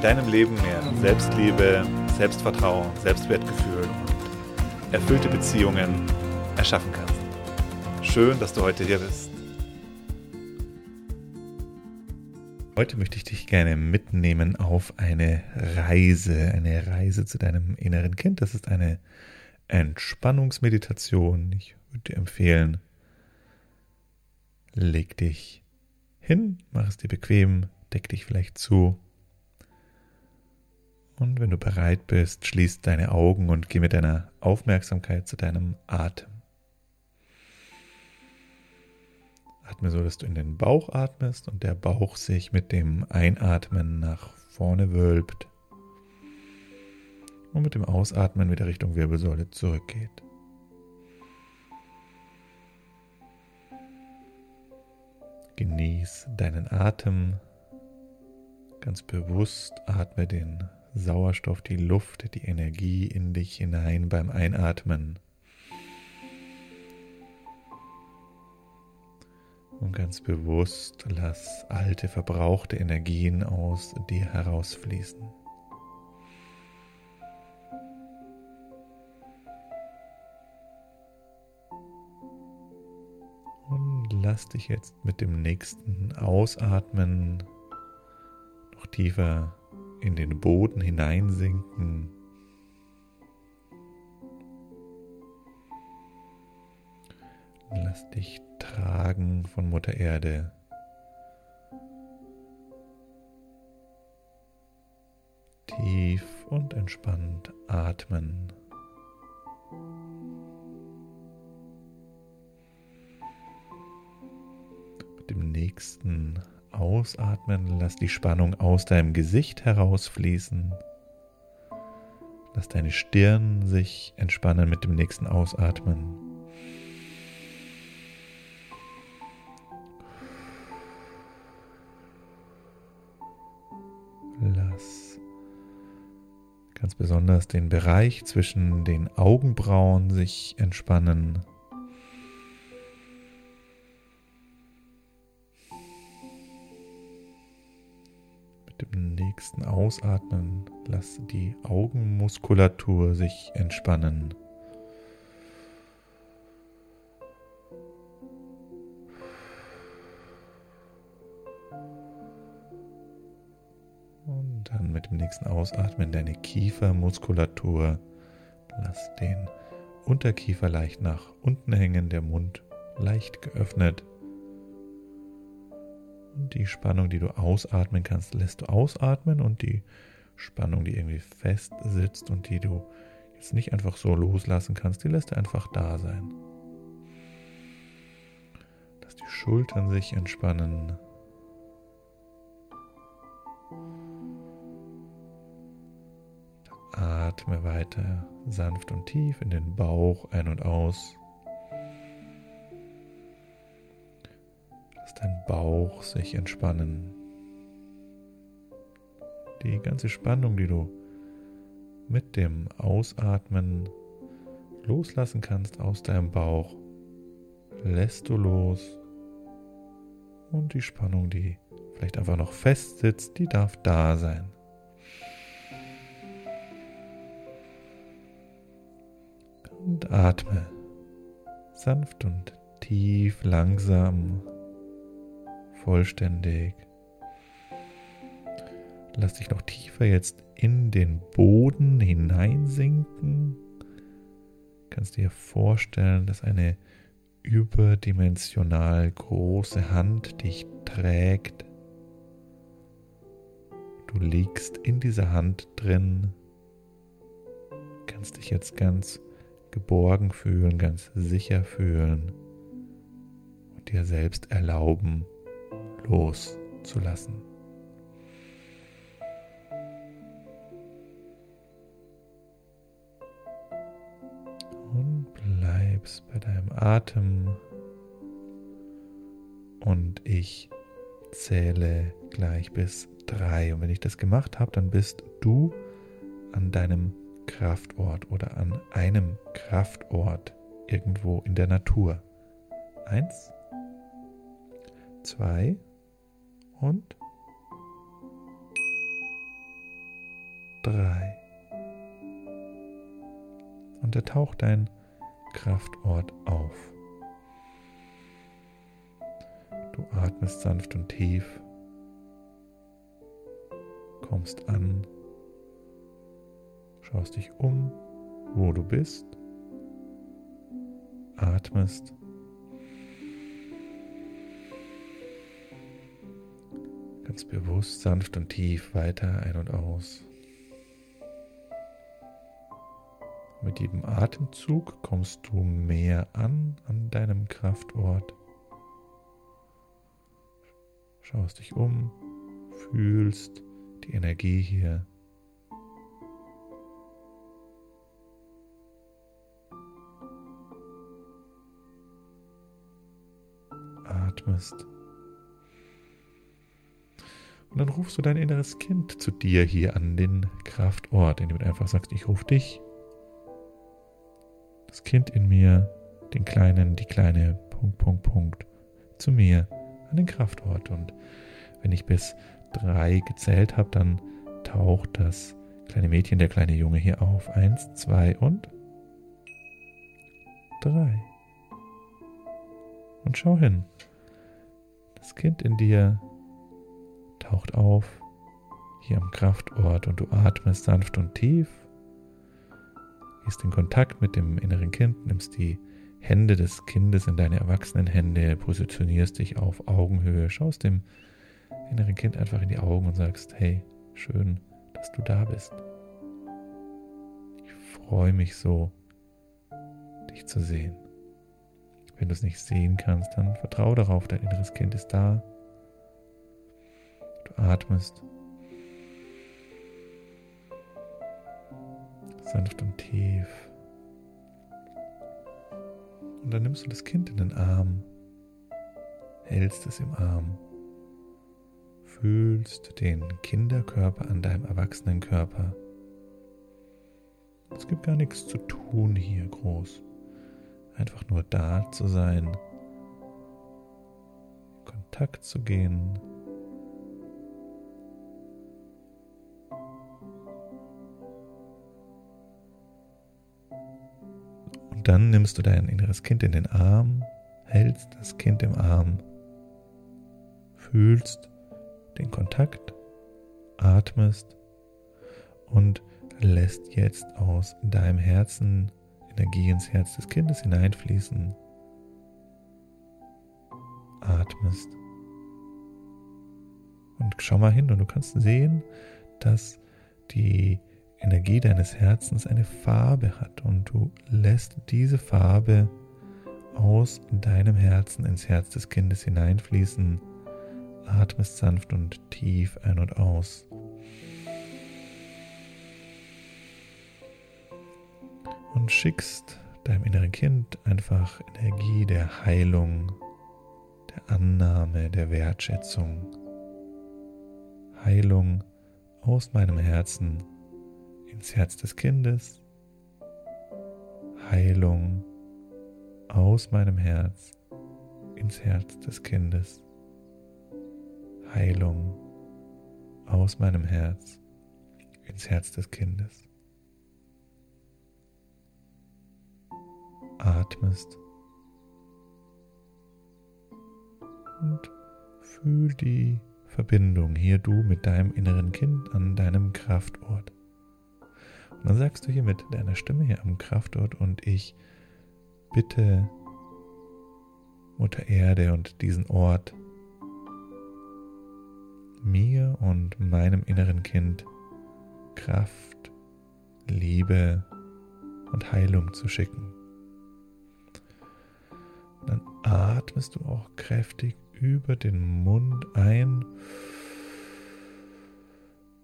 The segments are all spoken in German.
deinem Leben mehr Selbstliebe, Selbstvertrauen, Selbstwertgefühl und erfüllte Beziehungen erschaffen kannst. Schön, dass du heute hier bist. Heute möchte ich dich gerne mitnehmen auf eine Reise, eine Reise zu deinem inneren Kind. Das ist eine Entspannungsmeditation. Ich würde dir empfehlen, leg dich hin, mach es dir bequem, deck dich vielleicht zu und wenn du bereit bist, schließ deine Augen und geh mit deiner Aufmerksamkeit zu deinem Atem. Atme so, dass du in den Bauch atmest und der Bauch sich mit dem Einatmen nach vorne wölbt und mit dem Ausatmen wieder Richtung Wirbelsäule zurückgeht. Genieß deinen Atem. Ganz bewusst atme den Sauerstoff, die Luft, die Energie in dich hinein beim Einatmen. Und ganz bewusst lass alte, verbrauchte Energien aus dir herausfließen. Und lass dich jetzt mit dem nächsten Ausatmen noch tiefer in den Boden hineinsinken. Lass dich tragen von Mutter Erde. Tief und entspannt atmen. Mit dem nächsten Ausatmen, lass die Spannung aus deinem Gesicht herausfließen. Lass deine Stirn sich entspannen mit dem nächsten Ausatmen. Lass ganz besonders den Bereich zwischen den Augenbrauen sich entspannen. Nächsten Ausatmen lass die Augenmuskulatur sich entspannen. Und dann mit dem nächsten Ausatmen deine Kiefermuskulatur. Lass den Unterkiefer leicht nach unten hängen, der Mund leicht geöffnet. Die Spannung, die du ausatmen kannst, lässt du ausatmen und die Spannung, die irgendwie fest sitzt und die du jetzt nicht einfach so loslassen kannst, die lässt du einfach da sein. Lass die Schultern sich entspannen. Atme weiter sanft und tief in den Bauch ein und aus. Bauch sich entspannen. Die ganze Spannung, die du mit dem Ausatmen loslassen kannst aus deinem Bauch, lässt du los. Und die Spannung, die vielleicht einfach noch fest sitzt, die darf da sein. Und atme sanft und tief langsam vollständig. Lass dich noch tiefer jetzt in den Boden hineinsinken. Kannst dir vorstellen, dass eine überdimensional große Hand dich trägt. Du liegst in dieser Hand drin, kannst dich jetzt ganz geborgen fühlen, ganz sicher fühlen und dir selbst erlauben, loszulassen. Und bleibst bei deinem Atem und ich zähle gleich bis drei. Und wenn ich das gemacht habe, dann bist du an deinem Kraftort oder an einem Kraftort irgendwo in der Natur. Eins, zwei, drei und drei. Und da taucht dein Kraftort auf. Du atmest sanft und tief, kommst an, schaust dich um, wo du bist, atmest. Ganz bewusst, sanft und tief weiter ein und aus. Mit jedem Atemzug kommst du mehr an an deinem Kraftort. Schaust dich um, fühlst die Energie hier. Atmest. Und dann rufst du dein inneres Kind zu dir hier an den Kraftort, indem du einfach sagst, ich rufe dich das Kind in mir, den kleinen, die kleine, Punkt, Punkt, Punkt, zu mir, an den Kraftort. Und wenn ich bis drei gezählt habe, dann taucht das kleine Mädchen, der kleine Junge hier auf. Eins, zwei und drei. Und schau hin. Das Kind in dir taucht auf, hier am Kraftort, und du atmest sanft und tief gehst in Kontakt mit dem inneren Kind, nimmst die Hände des Kindes in deine erwachsenen Hände, positionierst dich auf Augenhöhe, schaust dem inneren Kind einfach in die Augen und sagst, hey, schön, dass du da bist. Ich freue mich so, dich zu sehen. Wenn du es nicht sehen kannst, dann vertraue darauf, dein inneres Kind ist da. Atmest sanft und tief. Und dann nimmst du das Kind in den Arm, hältst es im Arm, fühlst den Kinderkörper an deinem Erwachsenenkörper. Es gibt gar nichts zu tun hier groß. Einfach nur da zu sein, Kontakt zu gehen dann nimmst du dein inneres Kind in den Arm, hältst das Kind im Arm, fühlst den Kontakt, atmest und lässt jetzt aus deinem Herzen Energie ins Herz des Kindes hineinfließen. Atmest. Und schau mal hin und du kannst sehen, dass die Energie deines Herzens eine Farbe hat und du lässt diese Farbe aus deinem Herzen ins Herz des Kindes hineinfließen, atmest sanft und tief ein und aus. Und schickst deinem inneren Kind einfach Energie der Heilung, der Annahme, der Wertschätzung. Heilung aus meinem Herzen ins Herz des Kindes, Heilung aus meinem Herz ins Herz des Kindes, Heilung aus meinem Herz ins Herz des Kindes. Atmest und fühl die Verbindung hier du mit deinem inneren Kind an deinem Kraftort. Dann sagst du hier mit deiner Stimme hier am Kraftort und ich bitte Mutter Erde und diesen Ort mir und meinem inneren Kind Kraft, Liebe und Heilung zu schicken. Dann atmest du auch kräftig über den Mund ein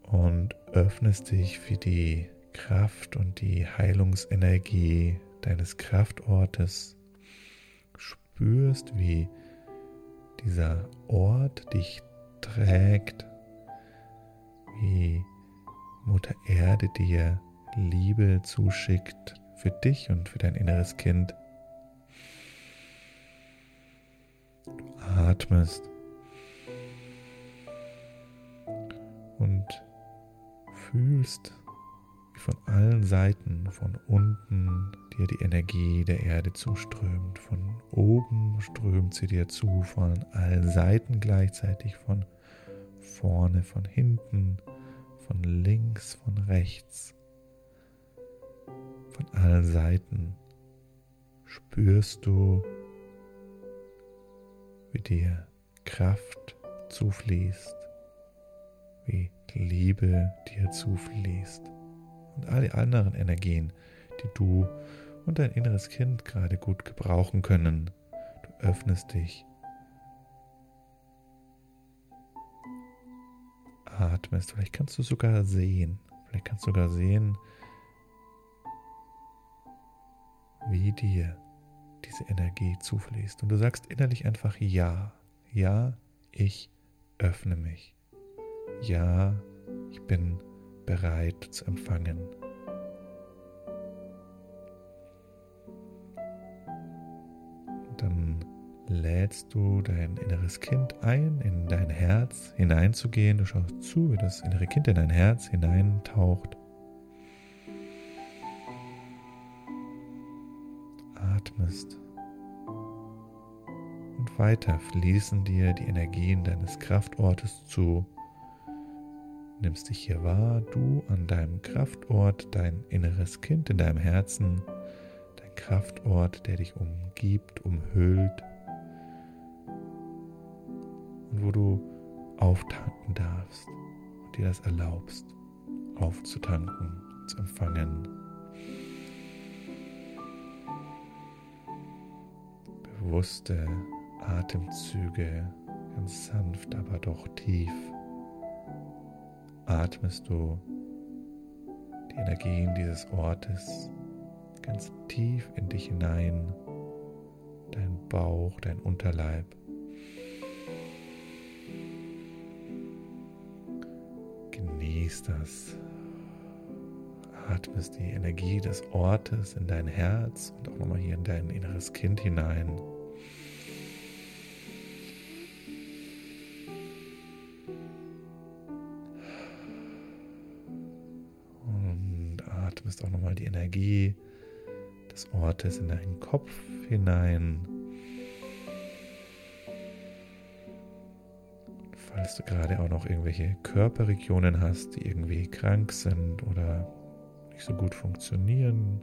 und öffnest dich für die Kraft und die Heilungsenergie deines Kraftortes spürst, wie dieser Ort dich trägt, wie Mutter Erde dir Liebe zuschickt für dich und für dein inneres Kind. Du atmest und fühlst, von allen Seiten, von unten dir die Energie der Erde zuströmt. Von oben strömt sie dir zu, von allen Seiten gleichzeitig, von vorne, von hinten, von links, von rechts. Von allen Seiten spürst du, wie dir Kraft zufließt, wie Liebe dir zufließt und all die anderen Energien, die du und dein inneres Kind gerade gut gebrauchen können. Du öffnest dich, atmest, vielleicht kannst du sogar sehen, vielleicht kannst du sogar sehen, wie dir diese Energie zufließt. Und du sagst innerlich einfach Ja, ja, ich öffne mich. Ja, ich bin bereit zu empfangen. dann lädst du dein inneres Kind ein, in dein Herz hineinzugehen. Du schaust zu, wie das innere Kind in dein Herz hineintaucht. Atmest. Und weiter fließen dir die Energien deines Kraftortes zu. Nimmst dich hier wahr, du an deinem Kraftort, dein inneres Kind in deinem Herzen Kraftort, der dich umgibt, umhüllt und wo du auftanken darfst und dir das erlaubst, aufzutanken, zu empfangen. Bewusste Atemzüge, ganz sanft, aber doch tief, atmest du die Energien dieses Ortes ganz tief in dich hinein, dein Bauch, dein Unterleib. Genieß das. Atmest die Energie des Ortes in dein Herz und auch nochmal hier in dein inneres Kind hinein. Des Ortes in deinen Kopf hinein. Falls du gerade auch noch irgendwelche Körperregionen hast, die irgendwie krank sind oder nicht so gut funktionieren,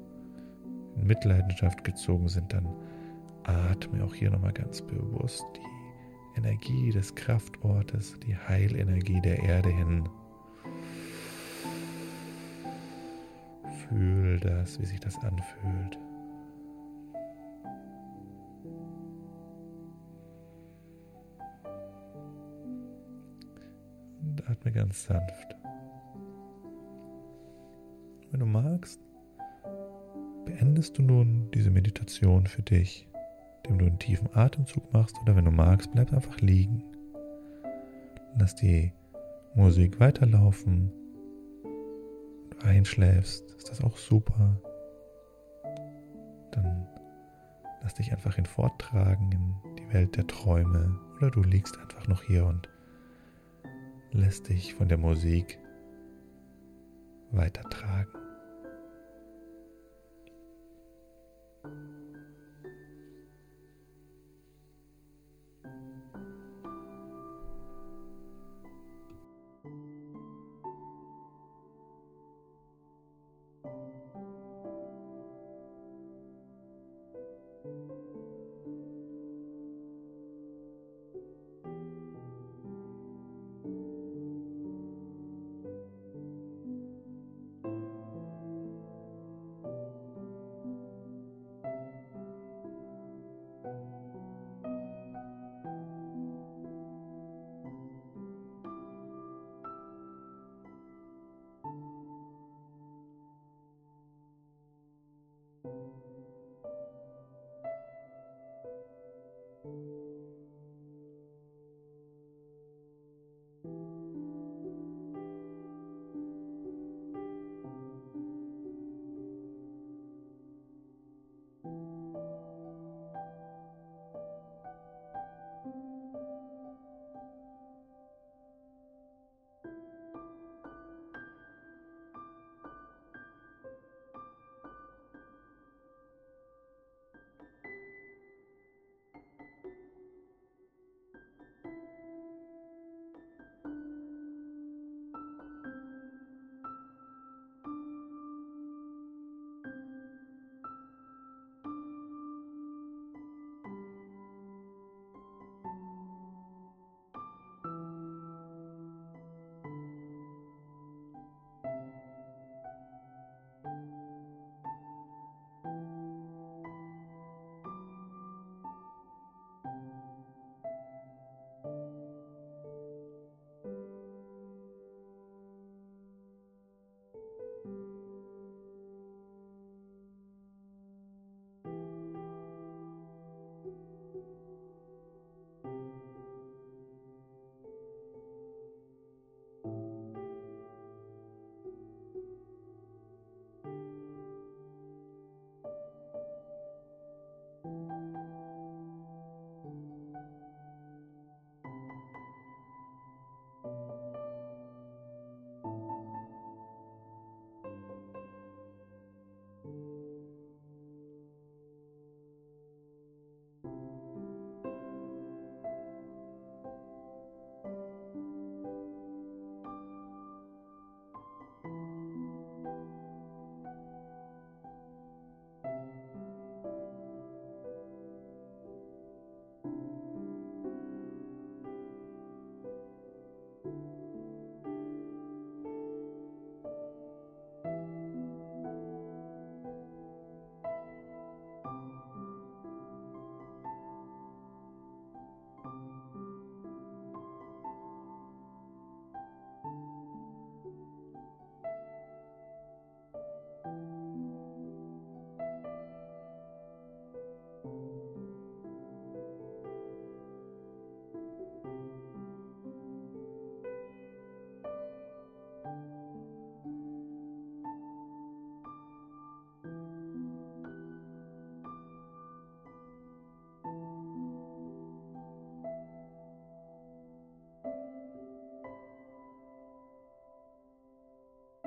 in Mitleidenschaft gezogen sind, dann atme auch hier nochmal ganz bewusst die Energie des Kraftortes, die Heilenergie der Erde hin. Fühl das, wie sich das anfühlt. Atme ganz sanft. Wenn du magst, beendest du nun diese Meditation für dich, indem du einen tiefen Atemzug machst oder wenn du magst, bleib einfach liegen. Lass die Musik weiterlaufen einschläfst, ist das auch super. Dann lass dich einfach hinforttragen in die Welt der Träume oder du liegst einfach noch hier und lässt dich von der Musik weitertragen.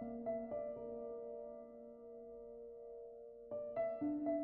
thank you